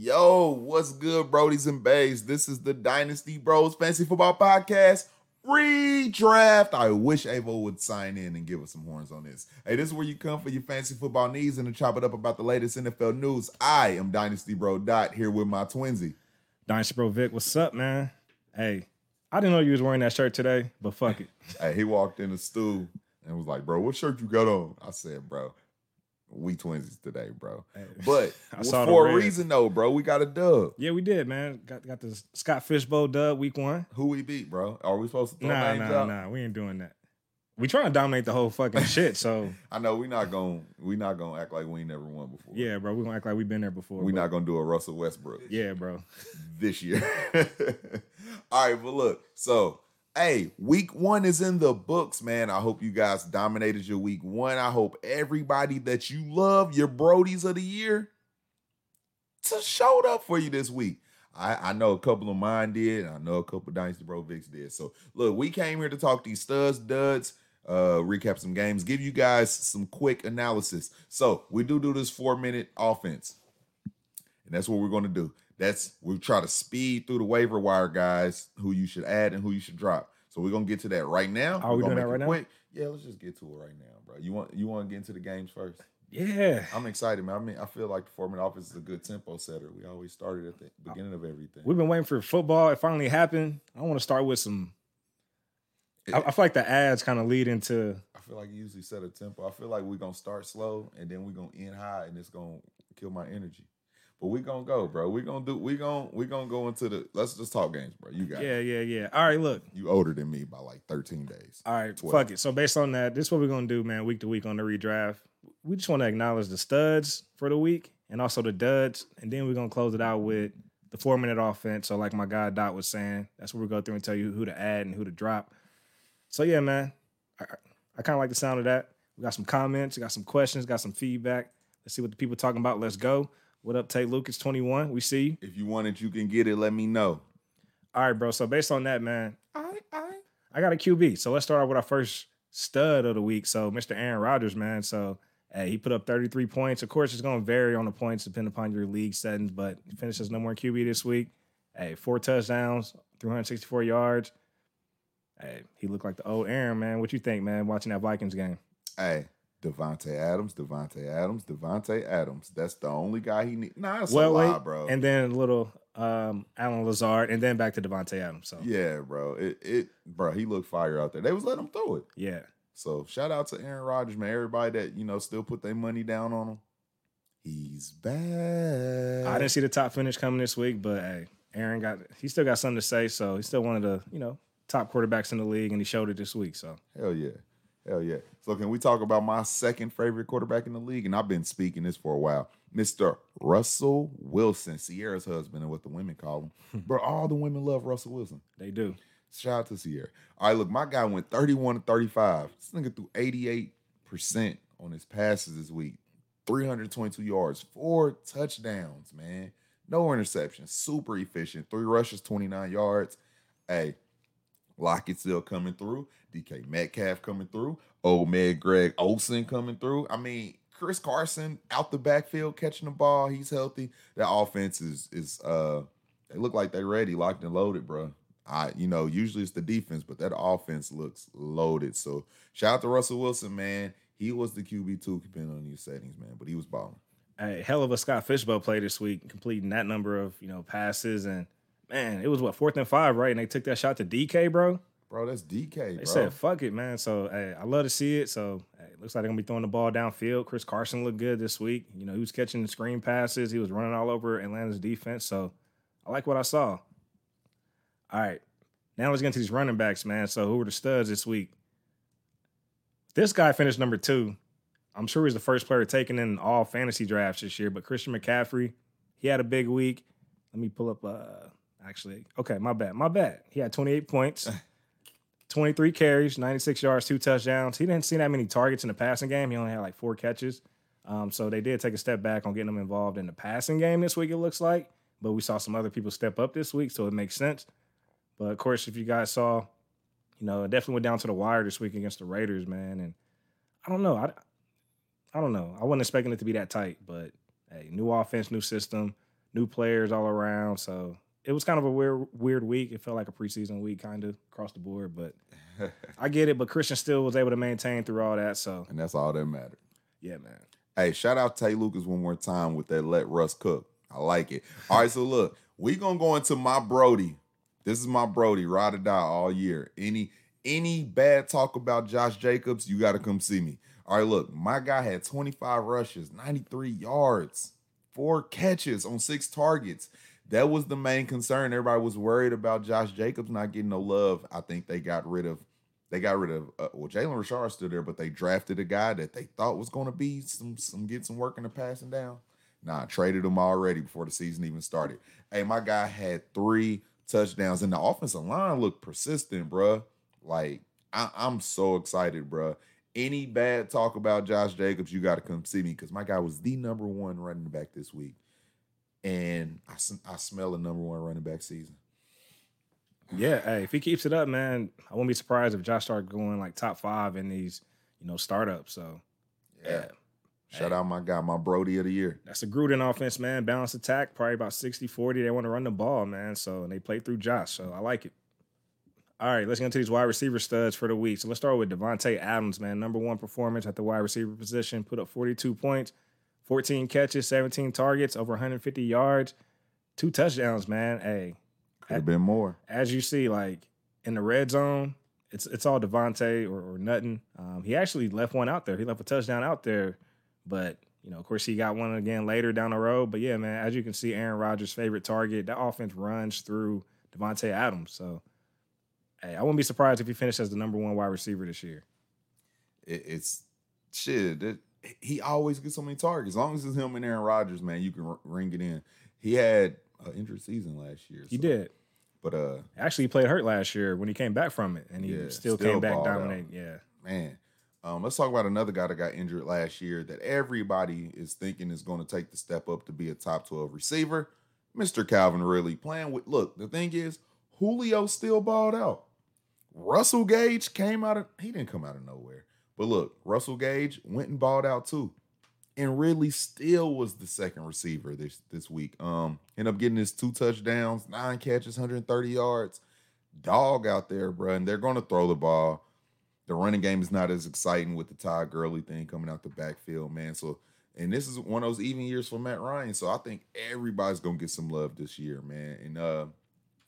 Yo, what's good, Brodies and Bays? This is the Dynasty Bros Fantasy Football Podcast redraft. I wish Avo would sign in and give us some horns on this. Hey, this is where you come for your fantasy football needs and to chop it up about the latest NFL news. I am Dynasty Bro Dot here with my twinsy. Dynasty Bro Vic, what's up, man? Hey, I didn't know you was wearing that shirt today, but fuck it. hey, he walked in the stool and was like, "Bro, what shirt you got on?" I said, "Bro, we twinsies today, bro. But for a reason though, bro. We got a dub. Yeah, we did, man. Got got the Scott Fish Bowl dub week one. Who we beat, bro? Are we supposed to throw nah, names nah, out? Nah, we ain't doing that. We trying to dominate the whole fucking shit. So I know we not gonna we not gonna act like we ain't never won before. Yeah, bro. We gonna act like we've been there before. We not gonna do a Russell Westbrook. Yeah, bro. This year. All right, but look, so Hey, week one is in the books, man. I hope you guys dominated your week one. I hope everybody that you love, your Brodies of the year, to showed up for you this week. I, I know a couple of mine did. I know a couple of Dynasty Bro Vicks did. So look, we came here to talk these studs, duds, uh, recap some games, give you guys some quick analysis. So we do do this four minute offense, and that's what we're going to do. That's we try to speed through the waiver wire guys who you should add and who you should drop. So we're gonna get to that right now. Are we doing that right quick. now? Yeah, let's just get to it right now, bro. You want you want to get into the games first? Yeah, I'm excited, man. I mean, I feel like the Foreman office is a good tempo setter. We always started at the beginning of everything. We've been waiting for football. It finally happened. I want to start with some. I, I feel like the ads kind of lead into. I feel like you usually set a tempo. I feel like we're gonna start slow and then we're gonna end high, and it's gonna kill my energy. But we gonna go, bro. We gonna do. We gonna we gonna go into the. Let's just talk games, bro. You got. Yeah, it. yeah, yeah. All right, look. You older than me by like thirteen days. All right, 12. fuck it. So based on that, this is what we're gonna do, man. Week to week on the redraft. We just want to acknowledge the studs for the week and also the duds, and then we're gonna close it out with the four minute offense. So like my guy Dot was saying, that's where we go through and tell you who to add and who to drop. So yeah, man. I, I kind of like the sound of that. We got some comments, got some questions, got some feedback. Let's see what the people talking about. Let's go. What up, Tate Lucas 21? We see you. If you want it, you can get it. Let me know. All right, bro. So based on that, man, I I I got a QB. So let's start off with our first stud of the week. So Mr. Aaron Rodgers, man. So hey, he put up 33 points. Of course, it's going to vary on the points depending upon your league settings, but he finishes number one QB this week. Hey, four touchdowns, 364 yards. Hey, he looked like the old Aaron, man. What you think, man, watching that Vikings game? Hey, Davante Adams, Davante Adams, Davante Adams. That's the only guy he needs. Nah, that's well, a lie, bro. And then little um Allen Lazard, and then back to Davante Adams. So yeah, bro. It it bro, he looked fire out there. They was letting him throw it. Yeah. So shout out to Aaron Rodgers, man. Everybody that you know still put their money down on him. He's back. I didn't see the top finish coming this week, but hey, Aaron got he still got something to say. So he's still one of the you know top quarterbacks in the league, and he showed it this week. So hell yeah. Hell yeah. So can we talk about my second favorite quarterback in the league? And I've been speaking this for a while. Mr. Russell Wilson, Ciara's husband, and what the women call him. Hmm. But all the women love Russell Wilson. They do. Shout out to Ciara. All right, look, my guy went 31 to 35. This nigga threw 88% on his passes this week. 322 yards, four touchdowns, man. No interceptions. Super efficient. Three rushes, 29 yards. Hey, Lockett still coming through. DK Metcalf coming through. Old man Greg Olsen coming through. I mean, Chris Carson out the backfield catching the ball. He's healthy. That offense is is uh they look like they're ready, locked and loaded, bro. I you know, usually it's the defense, but that offense looks loaded. So shout out to Russell Wilson, man. He was the QB two, depending on your settings, man. But he was balling. A hell of a Scott Fish Bowl play this week, completing that number of you know passes and man, it was what fourth and five, right? And they took that shot to DK, bro. Bro, that's DK. They bro. said, "Fuck it, man." So, hey, I love to see it. So, hey, looks like they're gonna be throwing the ball downfield. Chris Carson looked good this week. You know, he was catching the screen passes. He was running all over Atlanta's defense. So, I like what I saw. All right, now let's get into these running backs, man. So, who were the studs this week? This guy finished number two. I'm sure he's the first player taken in all fantasy drafts this year. But Christian McCaffrey, he had a big week. Let me pull up. Uh, actually, okay, my bad, my bad. He had 28 points. 23 carries, 96 yards, two touchdowns. He didn't see that many targets in the passing game. He only had like four catches. Um, so they did take a step back on getting him involved in the passing game this week, it looks like. But we saw some other people step up this week, so it makes sense. But of course, if you guys saw, you know, it definitely went down to the wire this week against the Raiders, man. And I don't know. I, I don't know. I wasn't expecting it to be that tight, but hey, new offense, new system. new players all around. So it was kind of a weird weird week. It felt like a preseason week, kind of across the board. But I get it. But Christian still was able to maintain through all that. So and that's all that mattered. yeah, man. Hey, shout out Tay Lucas one more time with that let Russ cook. I like it. All right, so look, we gonna go into my Brody. This is my Brody, ride or die all year. Any any bad talk about Josh Jacobs, you gotta come see me. All right, look, my guy had 25 rushes, 93 yards, four catches on six targets. That was the main concern. Everybody was worried about Josh Jacobs not getting no love. I think they got rid of they got rid of uh, well Jalen Richard still there, but they drafted a guy that they thought was going to be some some get some work in the passing down. Nah, traded him already before the season even started. Hey, my guy had three touchdowns, and the offensive line looked persistent, bruh. Like I, I'm so excited, bruh. Any bad talk about Josh Jacobs, you got to come see me because my guy was the number one running back this week, and I, I smell a number one running back season. Yeah, hey, if he keeps it up, man, I wouldn't be surprised if Josh started going like top five in these, you know, startups. So yeah, Shout out my guy, my Brody of the year. that's a Gruden offense, man. Balanced attack, probably about 60-40. They want to run the ball, man. So and they play through Josh. So I like it. All right, let's get into these wide receiver studs for the week. So let's start with Davante Adams, man. Number one performance at the wide receiver position, put up 42 points, 14 catches, 17 targets, over 150 yards, two touchdowns, man. Hey, Could have been more. as you see, like in the red zone, it's it's all Davante or, or nothing. Um, he actually left one out there. He left a touchdown out there, but you know, of course, he got one again later down the road. But yeah, man, as you can see, Aaron Rodgers' favorite target. That offense runs through Davante Adams. So, hey, I wouldn't be surprised if he finished as the number one wide receiver this year. it, it's shit. That he always gets so many targets. As long as it's him and Aaron Rodgers, man, you can ring it in. He had an injured season last year. He so- did. but uh, Actually, he played hurt last year when he came back from it, and he Yeah, still, still came back dominating. Yeah. man, um, let's talk about another guy that got injured last year that everybody is thinking is going to take the step up to be a top twelve receiver. Mr. Calvin Ridley playing with. Look, the thing is, Julio still balled out. Russell Gage came out of. He didn't come out of nowhere. But look, Russell Gage went and balled out too. and Ridley still was the second receiver this this week. Um, ended up getting his two touchdowns, nine catches, 130 yards. Dog out there, bro, and they're going to throw the ball. The running game is not as exciting with the Todd Gurley thing coming out the backfield, man. So, and this is one of those even years for Matt Ryan. So I think everybody's gonna get some love this year, man. And uh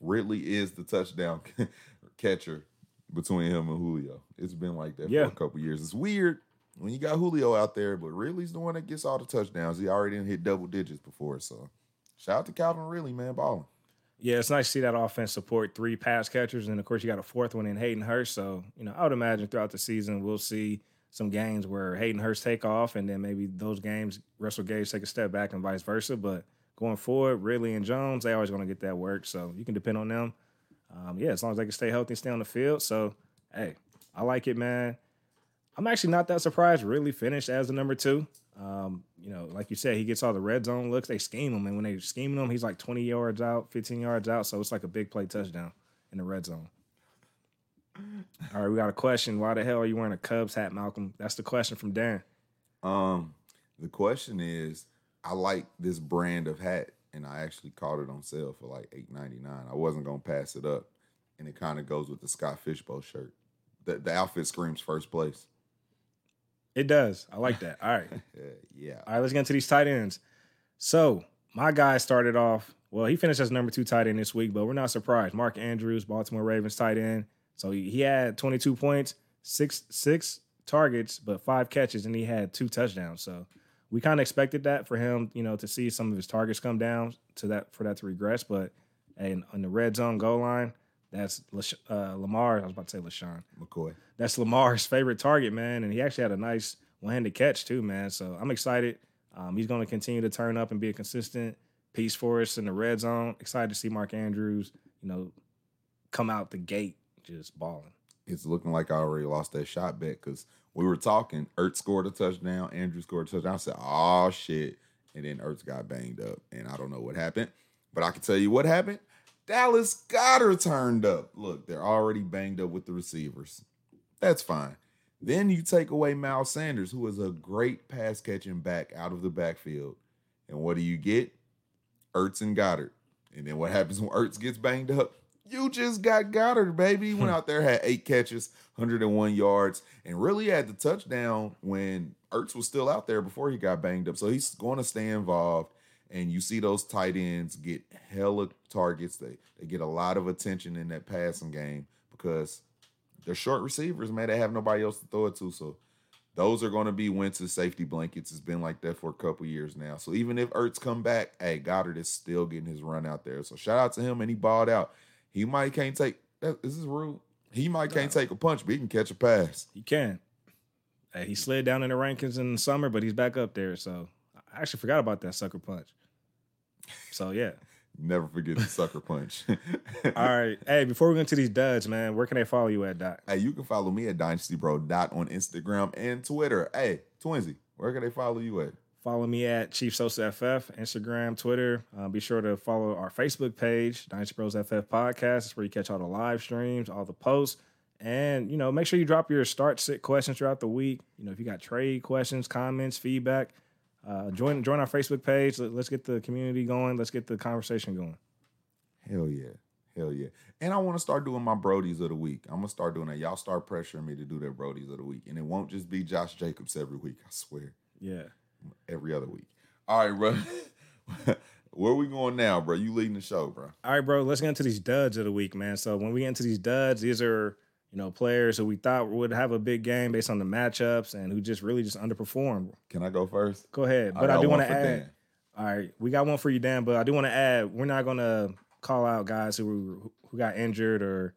Ridley is the touchdown catcher between him and Julio. It's been like that Yeah. for a couple years. It's weird when you got Julio out there, but Ridley's the one that gets all the touchdowns. He already didn't hit double digits before. So shout out to Calvin Ridley, man, balling. Yeah, it's nice to see that offense support three pass catchers, and of course you got a fourth one in Hayden Hurst. So you know, I would imagine throughout the season we'll see some games where Hayden Hurst take off, and then maybe those games Russell Gage take a step back, and vice versa. But going forward, Ridley and Jones, they always going to get that work, so you can depend on them. Um, yeah, as long as they can stay healthy and stay on the field. So hey, I like it, man. I'm actually not that surprised. Ridley finished as the number two. Um, you know, like you said, he gets all the red zone looks. They scheme him, and when they scheming him, he's like 20 yards out, 15 yards out. So it's like a big play touchdown in the red zone. All right, we got a question. Why the hell are you wearing a Cubs hat, Malcolm? That's the question from Darren. Um, the question is, I like this brand of hat, and I actually caught it on sale for like eight ninety nine. I wasn't gonna pass it up, and it kind of goes with the Scott Fish Bowl shirt. The the outfit screams first place. It does. I like that. All right. yeah, All right, let's get into these tight ends. So my guy started off. Well, he finished as number two tight end this week, but we're not surprised. Mark Andrews, Baltimore Ravens tight end. So he, he had 22 points, six six targets, but five catches, and he had two touchdowns. So we kind of expected that for him, you know, to see some of his targets come down to that for that to regress. But in, in the red zone goal line, that's uh, Lamar. I was about to say LeSean McCoy. that's Lamar's favorite target, man. And he actually had a nice one-handed catch too, man. So I'm excited. Um, he's going to continue to turn up and be a consistent piece for us in the red zone. Excited to see Mark Andrews, you know, come out the gate just balling. It's looking like I already lost that shot bet because we were talking. Ertz scored a touchdown. Andrew scored a touchdown. I said, "Oh shit!" And then Ertz got banged up, and I don't know what happened. But I can tell you what happened. Dallas Goedert turned up. Look, they're already banged up with the receivers. That's fine. Then you take away Miles Sanders, who is a great pass catching back out of the backfield. And what do you get? Ertz and Goedert. And then what happens when Ertz gets banged up? You just got Goedert, baby. He went hmm. out there, had eight catches, 101 yards, and really had the touchdown when Ertz was still out there before he got banged up. So he's going to stay involved. And you see those tight ends get hella targets. They they get a lot of attention in that passing game because they're short receivers, man. They have nobody else to throw it to. So those are going to be Wentz's safety blankets. It's been like that for a couple years now. So even if Ertz come back, hey, Goedert is still getting his run out there. So shout out to him, and he balled out. He might can't take. This is rude. He might can't take a punch, but he can catch a pass. He can. Hey, he slid down in the rankings in the summer, but he's back up there. So I actually forgot about that sucker punch. So yeah. Never forget the sucker punch. All right. Hey, before we go into these duds, man, where can they follow you at, Doc? Hey, you can follow me at DynastyBro Dot on Instagram and Twitter. Hey, Twinsy, where can they follow you at? Follow me at Chief Sosa FF, Instagram, Twitter. Uh, be sure to follow our Facebook page, Dynasty Bros FF Podcast. That's where you catch all the live streams, all the posts. And, you know, make sure you drop your start sit questions throughout the week. You know, if you got trade questions, comments, feedback, uh, join join our Facebook page. Let, us get the community going. Let's get the conversation going. Hell yeah. Hell yeah. And I want to start doing my Brodies of the week. I'm going to start doing that. Y'all start pressuring me to do that Brodies of the week. And it won't just be Josh Jacobs every week, I swear. Yeah. Every other week. All right, bro. Where we going now, bro? You leading the show, bro. All right, bro. Let's get into these duds of the week, man. So when we get into these duds, these are you know, players who we thought would have a big game based on the matchups and who just really just underperformed. Can I go first? Go ahead. But I, I do want to add. Dan. All right, we got one for you, Dan. But I do want to add, we're not going to call out guys who who got injured or,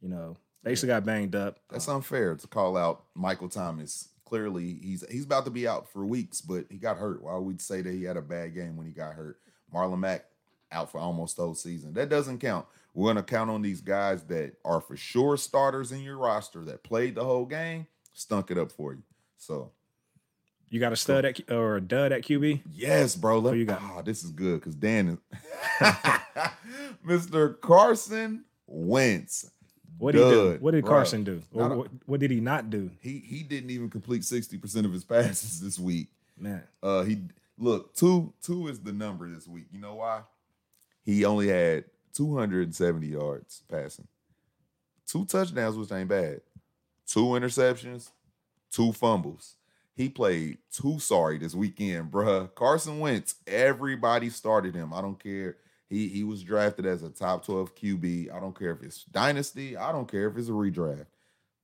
you know, basically got banged up. That's unfair to call out Michael Thomas. Clearly, he's he's about to be out for weeks, but he got hurt. Why would we say that he had a bad game when he got hurt? Marlon Mack out for almost the whole season. That doesn't count. We're going to count on these guys that are for sure starters in your roster that played the whole game, stunk it up for you. So you got a stud at or a dud at QB? Yes, bro. Let, you got? Oh, this is good because Dan is Mr. Carson Wentz. What did he do? What did. Carson do? What, what, did he not do? He he didn't even complete sixty percent of his passes this week. Man, uh, he look two two is the number this week. You know why? He only had 270 yards passing, two touchdowns, which ain't bad, two interceptions, two fumbles. He played too sorry this weekend, bruh. Carson Wentz, everybody started him. I don't care. He he was drafted as a top 12 QB. I don't care if it's dynasty. I don't care if it's a redraft.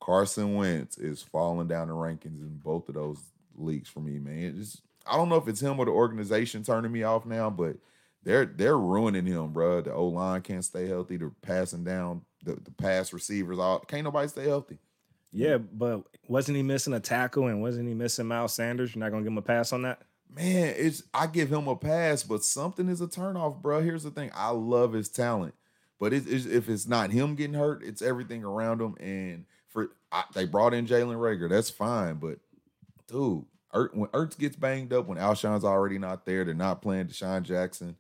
Carson Wentz is falling down the rankings in both of those leagues for me, man. It's, I don't know if it's him or the organization turning me off now, but they're they're ruining him, bro. The O line can't stay healthy. They're passing down the, the pass receivers. All can't nobody stay healthy. Yeah, but wasn't he missing a tackle and wasn't he missing Miles Sanders? You're not gonna give him a pass on that? Man, it's I give him a pass, but something is a turnoff, bro. Here's the thing: I love his talent, but it, it's, if it's not him getting hurt, it's everything around him. And for I, they brought in Jalen Reagor, that's fine, but dude, when Ertz gets banged up, when Alshon's already not there, they're not playing DeSean Jackson.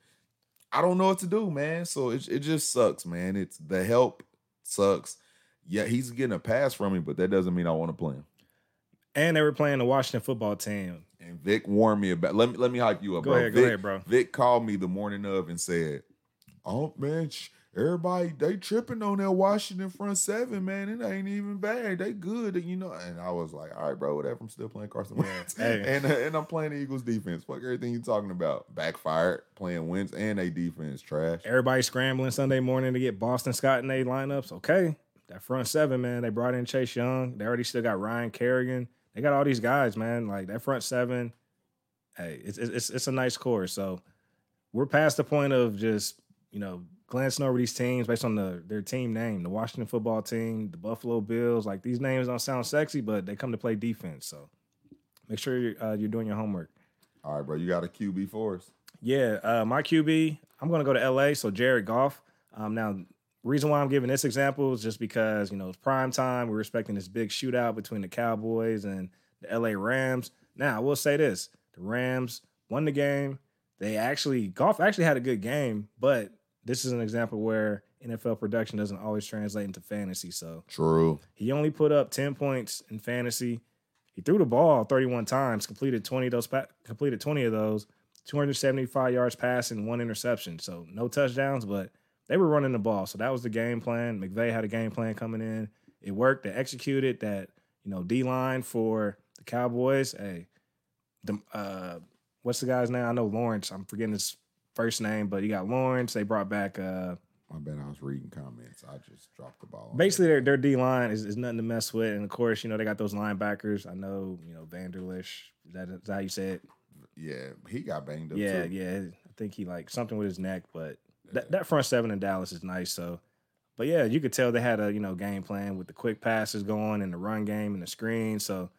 I don't know what to do, man. So it, it just sucks, man. It's the help sucks. Yeah, he's getting a pass from me, but that doesn't mean I want to play him. And they were playing the Washington football team. And Vic warned me about. Let me let me hype you up, go bro. Ahead, Vic, go ahead, bro. Vic called me the morning of and said, "Oh man, everybody they tripping on that Washington front seven, man. It ain't even bad. They good, you know." And I was like, "All right, bro, whatever. I'm still playing Carson Wentz, hey. and and I'm playing the Eagles defense. Fuck everything you talking about. Backfired playing Wentz and a defense trash. Everybody scrambling Sunday morning to get Boston Scott in their lineups. Okay, that front seven, man. They brought in Chase Young. They already still got Ryan Kerrigan. They got all these guys, man. Like that front seven. Hey, it's it's it's a nice core. So we're past the point of just you know glancing over these teams based on the their team name, the Washington football team, the Buffalo Bills. Like these names don't sound sexy, but they come to play defense. So make sure you're, uh, you're doing your homework. All right, bro. You got a QB for us? Yeah, uh, my QB. I'm going to go to LA. So Jared Goff. Um, now, reason why I'm giving this example is just because you know it's prime time. We're expecting this big shootout between the Cowboys and the LA Rams. Now, I will say this: the Rams won the game. They actually Goff actually had a good game, but this is an example where NFL production doesn't always translate into fantasy. So true. He only put up 10 points in fantasy. He threw the ball 31 times, completed 20 of those completed 20 of those, 275 yards passing, one interception. So no touchdowns, but they were running the ball. So that was the game plan. McVay had a game plan coming in. It worked. They executed that, you know, D line for the Cowboys. Hey, the uh what's the guy's name? I know Lawrence. I'm forgetting his first name, but you got Lawrence. They brought back uh My bad. I was reading comments. I just dropped the ball. basically their, their D line is, is nothing to mess with. And of course, you know, they got those linebackers. I know, you know, Vanderlish. Is that, is that how you say it? Yeah, he got banged up. Yeah, too. yeah. I think he like something with his neck, but that, that front seven in Dallas is nice. So, but yeah, you could tell they had a you know game plan with the quick passes going and the run game and the screen. So,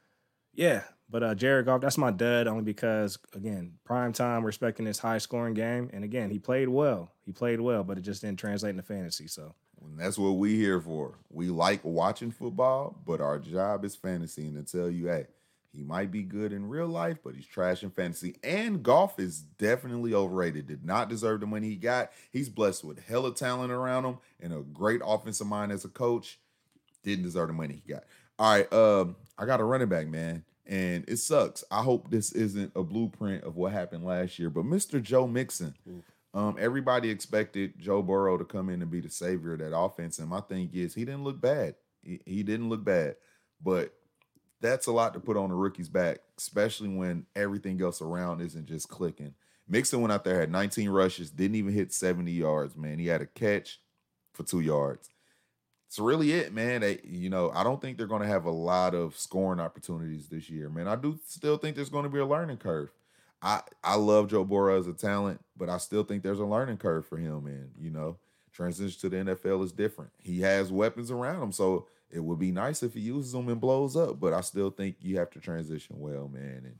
yeah. But uh Jared Goff, that's my dud only because again, prime time, we're expecting this high scoring game, and again, he played well. He played well, but it just didn't translate into fantasy. So, And that's what we here for. We like watching football, but our job is fantasy and to tell you, hey, he might be good in real life, but he's trash in fantasy. And Goff is definitely overrated. Did not deserve the money he got. He's blessed with hella talent around him and a great offensive mind as a coach. Didn't deserve the money he got. All right, um, I got a running back, man. And it sucks. I hope this isn't a blueprint of what happened last year. But Mr. Joe Mixon, um, everybody expected Joe Burrow to come in and be the savior of that offense. And my thing is, he didn't look bad. He, he didn't look bad. But that's a lot to put on a rookie's back, especially when everything else around isn't just clicking. Mixon went out there, had 19 rushes, didn't even hit 70 yards, man. He had a catch for two yards. It's really it, man. They, you know, I don't think they're going to have a lot of scoring opportunities this year, man. I do still think there's going to be a learning curve. I I love Joe Burrow as a talent, but I still think there's a learning curve for him. And you know, transition to the NFL is different. He has weapons around him, so it would be nice if he uses them and blows up. But I still think you have to transition well, man. And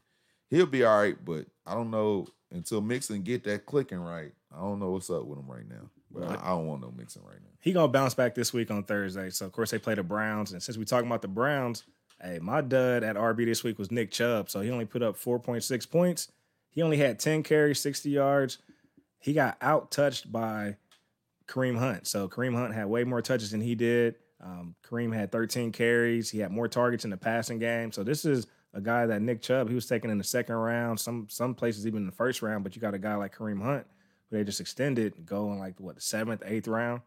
he'll be all right. But I don't know until Mixon get that clicking right. I don't know what's up with him right now. But I, I don't want no Mixon right now. he gonna bounce back this week on Thursday. So of course they play the Browns, and since we talking about the Browns, hey, my dud at RB this week was Nick Chubb. So he only put up four point six points. He only had ten carries, sixty yards. He got out touched by Kareem Hunt. So Kareem Hunt had way more touches than he did. Um, Kareem had 13 carries. He had more targets in the passing game. So this is a guy that Nick Chubb, he was taken in the second round, some some places even in the first round. But you got a guy like Kareem Hunt, who they just extended, going like what the seventh, eighth round.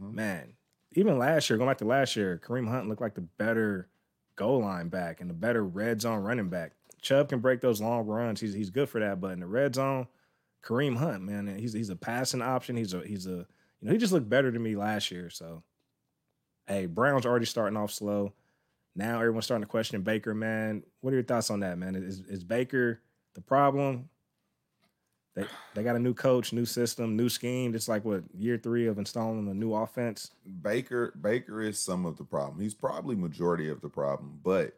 Man, even last year, going back to last year, Kareem Hunt looked like the better goal line back and the better red zone running back. Chubb can break those long runs. He's he's good for that. But in the red zone, Kareem Hunt, man, he's he's a passing option. He's a he's a you know he just looked better to me last year. So, hey, Browns already starting off slow. Now everyone's starting to question Baker. Man, what are your thoughts on that, man? Is is Baker the problem? They they got a new coach, new system, new scheme. It's like what year three of installing a new offense. Baker Baker is some of the problem. He's probably majority of the problem, but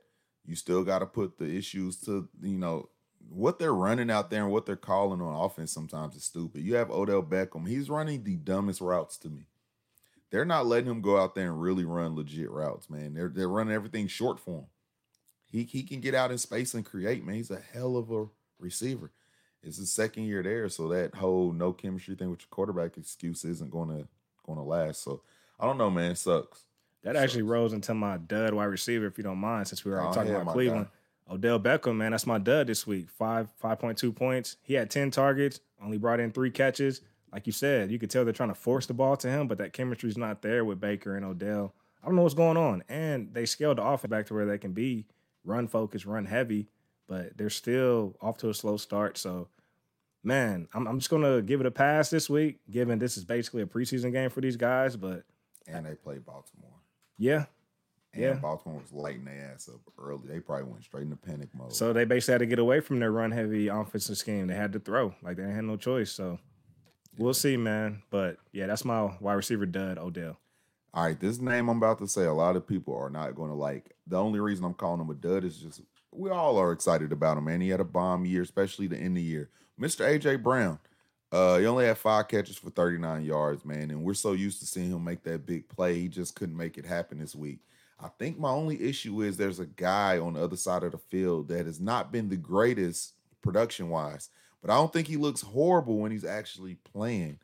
you still got to put the issues to you know what they're running out there and what they're calling on offense. Sometimes is stupid. You have Odell Beckham. He's running the dumbest routes to me. They're not letting him go out there and really run legit routes, man. They're they're running everything short for him. He he can get out in space and create, man. He's a hell of a receiver. It's his second year there, so that whole no chemistry thing with your quarterback excuse isn't gonna gonna last. So I don't know, man. It sucks. That actually rolls into my dud wide receiver, if you don't mind, since we were already Oh, talking yeah, about Cleveland. Odell Beckham, man, that's my dud this week. Five, five point two points. He had ten targets, only brought in three catches. Like you said, you could tell they're trying to force the ball to him, but that chemistry's not there with Baker and Odell. I don't know what's going on. And they scaled the offense back to where they can be run focused, run heavy, but they're still off to a slow start. So, man, I'm, I'm just gonna give it a pass this week, given this is basically a preseason game for these guys. But And they play Baltimore. yeah, And Yeah. Baltimore was lighting their ass up early. They probably went straight into panic mode. So they basically had to get away from their run heavy offensive scheme. They had to throw. Like they had no choice. So we'll see, man. But yeah, that's my wide receiver dud, Odell. All right, this name I'm about to say, a lot of people are not going to like. The only reason I'm calling him a dud is just we all are excited about him, man. He had a bomb year, especially the end of the year. Mr. AJ Brown, uh, he only had five catches for 39 yards, man, and we're so used to seeing him make that big play. He just couldn't make it happen this week. I think my only issue is there's a guy on the other side of the field that has not been the greatest production wise, but I don't think he looks horrible when he's actually playing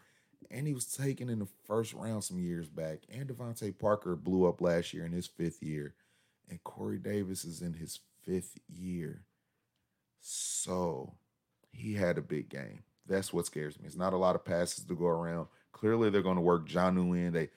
and he was taken in the first round some years back. And DeVante Parker blew up last year in his fifth year, and Corey Davis is in his fifth year. So he had a big game. That's what scares me. It's not a lot of passes to go around. Clearly, they're going to work Jonnu in. They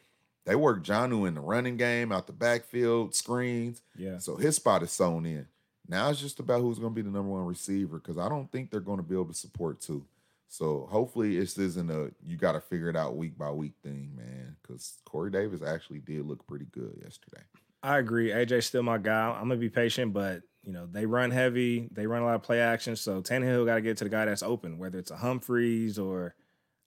they work Jonnu in the running game, out the backfield, screens. Yeah. So his spot is sewn in. Now it's just about who's going to be the number one receiver because I don't think they're going to be able to support two. So hopefully this isn't a you got to figure it out week by week thing, man. Because Corey Davis actually did look pretty good yesterday. I agree. AJ's still my guy. I'm gonna be patient, but you know they run heavy. They run a lot of play action. So Tannehill got to get to the guy that's open, whether it's a Humphries or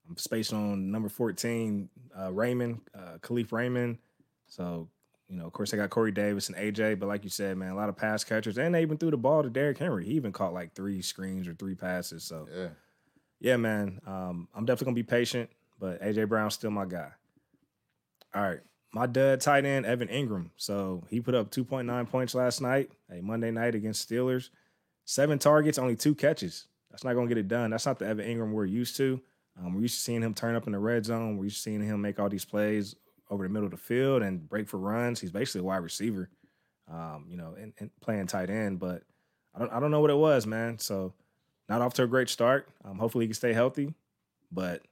I'm spaced on number 14, uh, Raymond, uh, Kalif Raymond. So you know, of course, they got Corey Davis and AJ, but like you said, man, a lot of pass catchers, and they even threw the ball to Derrick Henry. He even caught like three screens or three passes. So Yeah. yeah, man. Um, I'm definitely gonna be patient, but AJ Brown's still my guy. All right. My dud tight end, Evan Engram. So he put up 2.9 points last night, a Monday night against Steelers. Seven targets, only two catches. That's not gonna get it done. That's not the Evan Engram we're used to. Um, we're used to seeing him turn up in the red zone. We're used to seeing him make all these plays over the middle of the field and break for runs. He's basically a wide receiver, um, you know, and, and playing tight end. But I don't, I don't know what it was, man. So not off to a great start. Um, hopefully he can stay healthy, but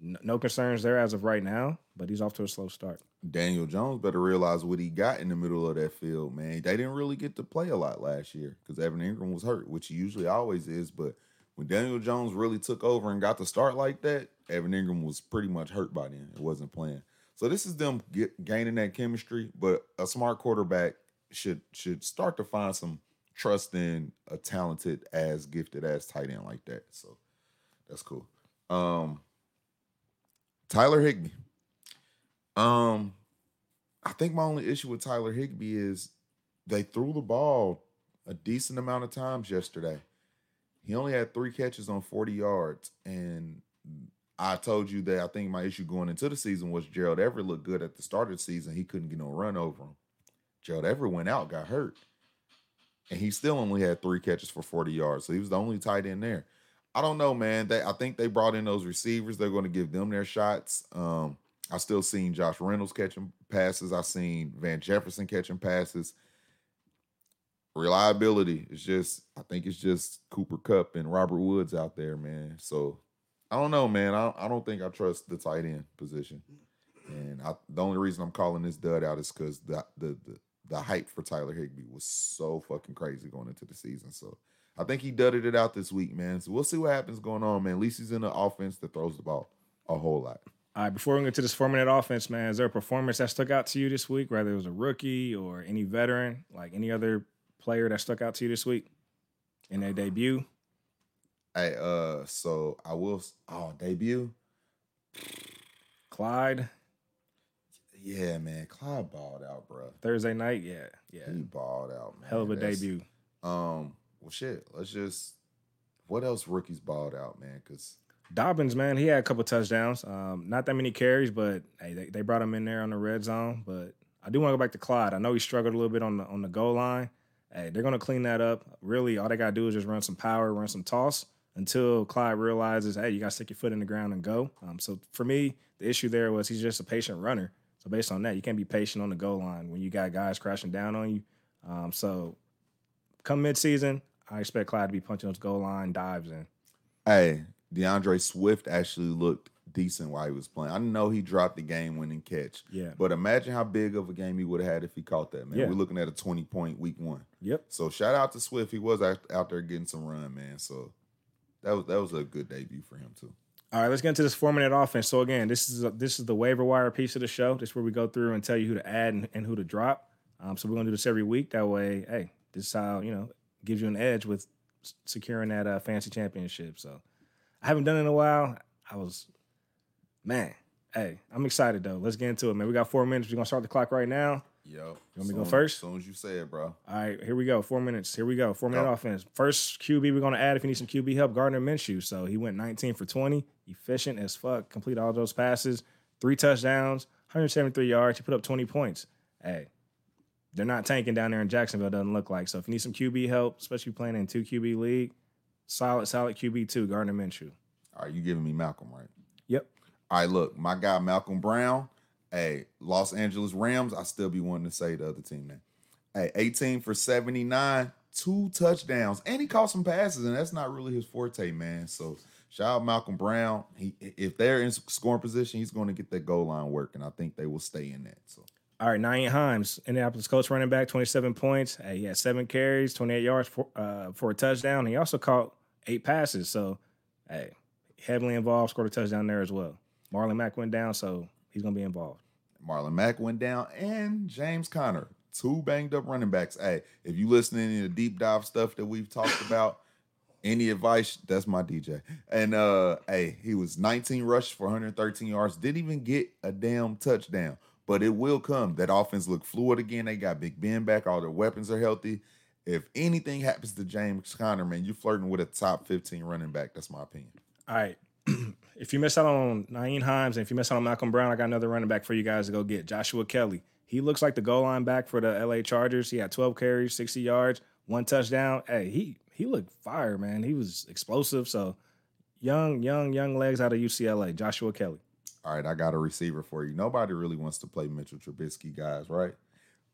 no, no concerns there as of right now. But he's off to a slow start. Daniel Jones better realize what he got in the middle of that field, man. They didn't really get to play a lot last year because Evan Engram was hurt, which he usually always is. But when Daniel Jones really took over and got to start like that, Evan Engram was pretty much hurt by then. It wasn't playing. So this is them get, gaining that chemistry. But a smart quarterback should should start to find some trust in a talented as gifted as tight end like that. So that's cool. Um, Tyler Higbee. Um, I think my only issue with Tyler Higbee is they threw the ball a decent amount of times yesterday. He only had three catches on 40 yards. And I told you that I think my issue going into the season was Gerald Everett looked good at the start of the season. He couldn't get no run over him. Gerald Everett went out, got hurt. And he still only had three catches for 40 yards. So he was the only tight end there. I don't know, man. They I think they brought in those receivers. They're going to give them their shots. Um, I still seen Josh Reynolds catching passes. I seen Van Jefferson catching passes. Reliability is just, I think it's just Cooper Kupp and Robert Woods out there, man. So I don't know, man. I, I don't think I trust the tight end position. And I, the only reason I'm calling this dud out is because the, the the the hype for Tyler Higbee was so fucking crazy going into the season. So I think he dudded it out this week, man. So we'll see what happens going on, man. At least he's in an offense that throws the ball a whole lot. All right, before we get to this four minute offense, man, is there a performance that stuck out to you this week, whether it was a rookie or any veteran, like any other player that stuck out to you this week in their debut? Hey, uh, so I will. Oh, debut. Clyde, Yeah, man. Clyde balled out, bro. Thursday night, yeah, yeah, He balled out, man. hell of a That's- debut. Um, well, shit. Let's just. What else rookies balled out, man? Because Dobbins, man, he had a couple touchdowns. Um, not that many carries, but hey, they, they brought him in there on the red zone. But I do want to go back to Clyde. I know he struggled a little bit on the on the goal line. Hey, they're gonna clean that up. Really, all they gotta do is just run some power, run some toss until Clyde realizes, hey, you gotta stick your foot in the ground and go. Um, so for me, the issue there was he's just a patient runner. So based on that, you can't be patient on the goal line when you got guys crashing down on you. Um, so come midseason, I expect Clyde to be punching those goal line dives in. Hey, D'Andre Swift actually looked decent while he was playing. I know he dropped the game winning catch. Yeah. But imagine how big of a game he would have had if he caught that, man. Yeah. We're looking at a 20 point week one. Yep. So shout out to Swift. He was out, out there getting some run, man. So that was that was a good debut for him too. All right, let's get into this four minute offense. So again, this is a, this is the waiver wire piece of the show. This is where we go through and tell you who to add and, and who to drop. Um, so we're gonna do this every week. That way, hey, this is how you know gives you an edge with securing that uh, fancy championship. So I haven't done it in a while. I was, man, hey, I'm excited though. Let's get into it, man. We got four minutes. We're gonna start the clock right now. Yo. You want me to go first? As soon as you say it, bro. All right, here we go. Four minutes. Here we go. Four minute Go. offense. First QB we're gonna add if you need some QB help, Gardner Minshew. So he went 19 for 20, efficient as fuck, complete all those passes, three touchdowns, 173 yards. He put up 20 points. Hey, they're not tanking down there in Jacksonville. Doesn't look like. So if you need some QB help, especially playing in two QB league, solid, solid QB two, Gardner Minshew. All right, you giving me Malcolm, right? Yep. All right, look, my guy Malcolm Brown. Hey, Los Angeles Rams. I still be wanting to say the other team name. Hey, 18 for 79, two touchdowns, and he caught some passes, and that's not really his forte, man. So shout out Malcolm Brown. He if they're in scoring position, he's going to get that goal line work, and I think they will stay in that. So All right, Nyheim Hines, Indianapolis Colts running back, 27 points. Hey, he had seven carries, 28 yards for, uh, for a touchdown. He also caught eight passes. So, hey, heavily involved, scored a touchdown there as well. Marlon Mack went down, so he's going to be involved. Marlon Mack went down, and James Conner, two banged up running backs. Hey, if you listening to the deep dive stuff that we've talked about, any advice, that's my DJ. And uh, hey, he was 19 rushes for 113 yards, didn't even get a damn touchdown. But it will come. That offense look fluid again. They got Big Ben back. All their weapons are healthy. If anything happens to James Conner, man, you're flirting with a top 15 running back. That's my opinion. All right. if you miss out on Nyheim Hines and if you miss out on Malcolm Brown, I got another running back for you guys to go get. Joshua Kelley. He looks like the goal line back for the LA Chargers. He had 12 carries, 60 yards, one touchdown. Hey, he he looked fire, man. He was explosive. So young, young, young legs out of UCLA. Joshua Kelley. All right, I got a receiver for you. Nobody really wants to play Mitchell Trubisky, guys, right?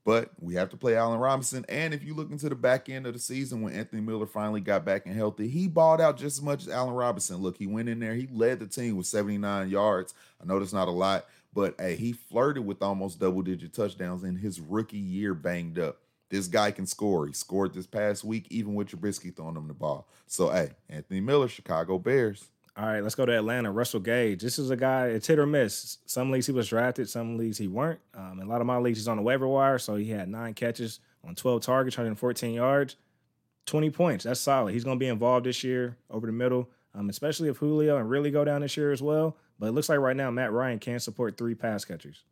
But we have to play Allen Robinson. And if you look into the back end of the season when Anthony Miller finally got back and healthy, he balled out just as much as Allen Robinson. Look, he went in there, he led the team with 79 yards. I know that's not a lot, but hey, he flirted with almost double digit touchdowns in his rookie year banged up. This guy can score. He scored this past week, even with Trubisky throwing him the ball. So, hey, Anthony Miller, Chicago Bears. All right, let's go to Atlanta. Russell Gage. This is a guy, it's hit or miss. Some leagues he was drafted, some leagues he weren't. Um, a lot of my leagues, he's on the waiver wire. So he had nine catches on 12 targets, 114 yards, 20 points. That's solid. He's going to be involved this year over the middle, um, especially if Julio and Ridley go down this year as well. But it looks like right now, Matt Ryan can support three pass catchers.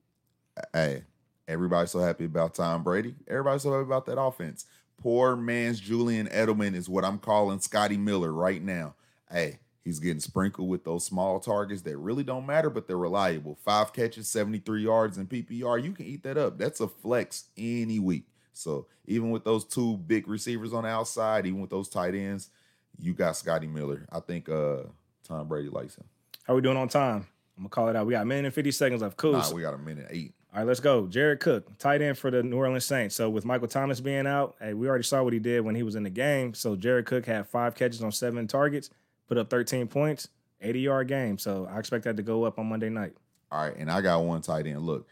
Hey, everybody's so happy about Tom Brady. Everybody's so happy about that offense. Poor man's Julian Edelman is what I'm calling Scotty Miller right now. Hey, He's getting sprinkled with those small targets that really don't matter, but they're reliable. Five catches, 73 yards in PPR. You can eat that up. That's a flex any week. So even with those two big receivers on the outside, even with those tight ends, you got Scotty Miller. I think uh Tom Brady likes him. How are we doing on time? I'm gonna call it out. We got a minute and 50 seconds left. Cool. Nah, we got a minute eight. All right, let's go. Jared Cook, tight end for the New Orleans Saints. So with Michael Thomas being out, hey, we already saw what he did when he was in the game. So Jared Cook had five catches on seven targets put up 13 points, 80 yard game. So I expect that to go up on Monday night. All right, and I got one tight end. Look,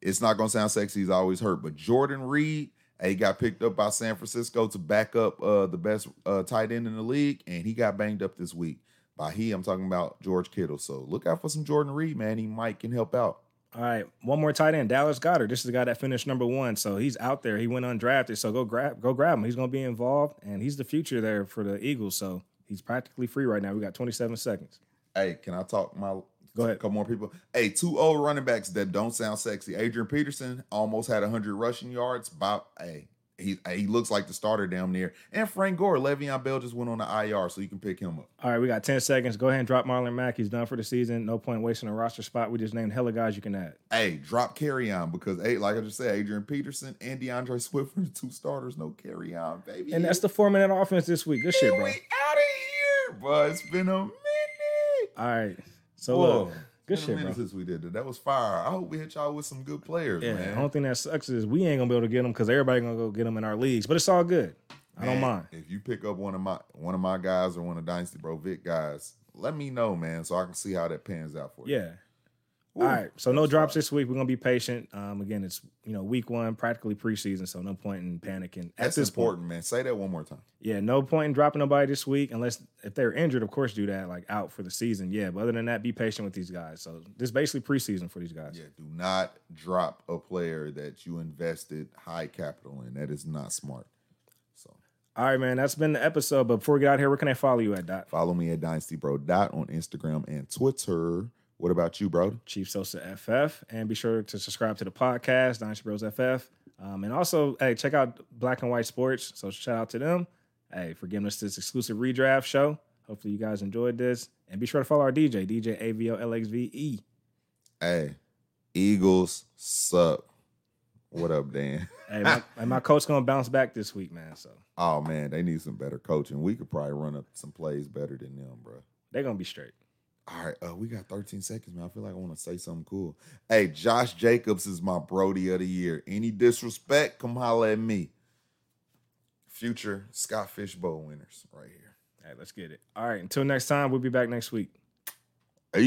it's not gonna sound sexy. He's always hurt, but Jordan Reed, he got picked up by San Francisco to back up uh, the best uh, tight end in the league, and he got banged up this week. By he, I'm talking about George Kittle. So look out for some Jordan Reed, man. He might can help out. All right, one more tight end, Dallas Goedert. This is the guy that finished number one, so he's out there. He went undrafted, so go grab, go grab him. He's going to be involved, and he's the future there for the Eagles. So He's practically free right now. We got 27 seconds. Hey, can I talk my Go ahead. A couple more people. Hey, two old running backs that don't sound sexy. Adrian Peterson almost had 100 rushing yards. About hey, he he looks like the starter down there. And Frank Gore, Le'Veon Bell just went on the IR, so you can pick him up. All right, we got 10 seconds. Go ahead and drop Marlon Mack. He's done for the season. No point wasting a roster spot. We just named hella guys you can add. Hey, drop Kerryon because hey, like I just said, Adrian Peterson and D'Andre Swift are the two starters. No Kerryon, baby. And that's the four minute offense this week. Good shit, bro. Bro. It's been a minute. All right. So Whoa. look, good shit, bro. since we did that. That was fire. I hope we hit y'all with some good players, Yeah, man. the only thing that sucks is we ain't gonna be able to get them because everybody gonna go get them in our leagues. But it's all good. I don't mind. If you pick up one of my one of my guys or one of Dynasty Bro Vic guys, let me know, man, so I can see how that pans out for you. Yeah. Ooh, All right. So no drops this week. We're gonna be patient. Um, again, it's you know week one, practically preseason, so no point in panicking at That's this point. important, man. Say that one more time. Yeah, no point in dropping nobody this week unless if they're injured, of course, do that like out for the season. Yeah, but other than that, be patient with these guys. So this is basically preseason for these guys. Yeah, do not drop a player that you invested high capital in. That is not smart. So All right, man. That's been the episode. But before we get out here, where can I follow you at Dot? follow me at Dynasty Bro Dot on Instagram and Twitter. What about you, bro? Chief Sosa FF, and be sure to subscribe to the podcast, Dynasty Bros FF. Um, and also, hey, check out Black and White Sports. So shout out to them. Hey, for giving us this exclusive redraft show. Hopefully you guys enjoyed this. And be sure to follow our DJ, DJ AVO LXVE. Hey, Eagles suck. What up, Dan? Hey, my, and my coach gonna bounce back this week, man. So Oh man, they need some better coaching. We could probably run up some plays better than them, bro. they're gonna be straight. All right, uh, we got 13 seconds, man. I feel like I want to say something cool. Hey, Josh Jacobs is my Brody of the year. Any disrespect, come holler at me. future Scott Fish Bowl winners right here. Hey, let's get it. All right. Until next time, we'll be back next week. Hey.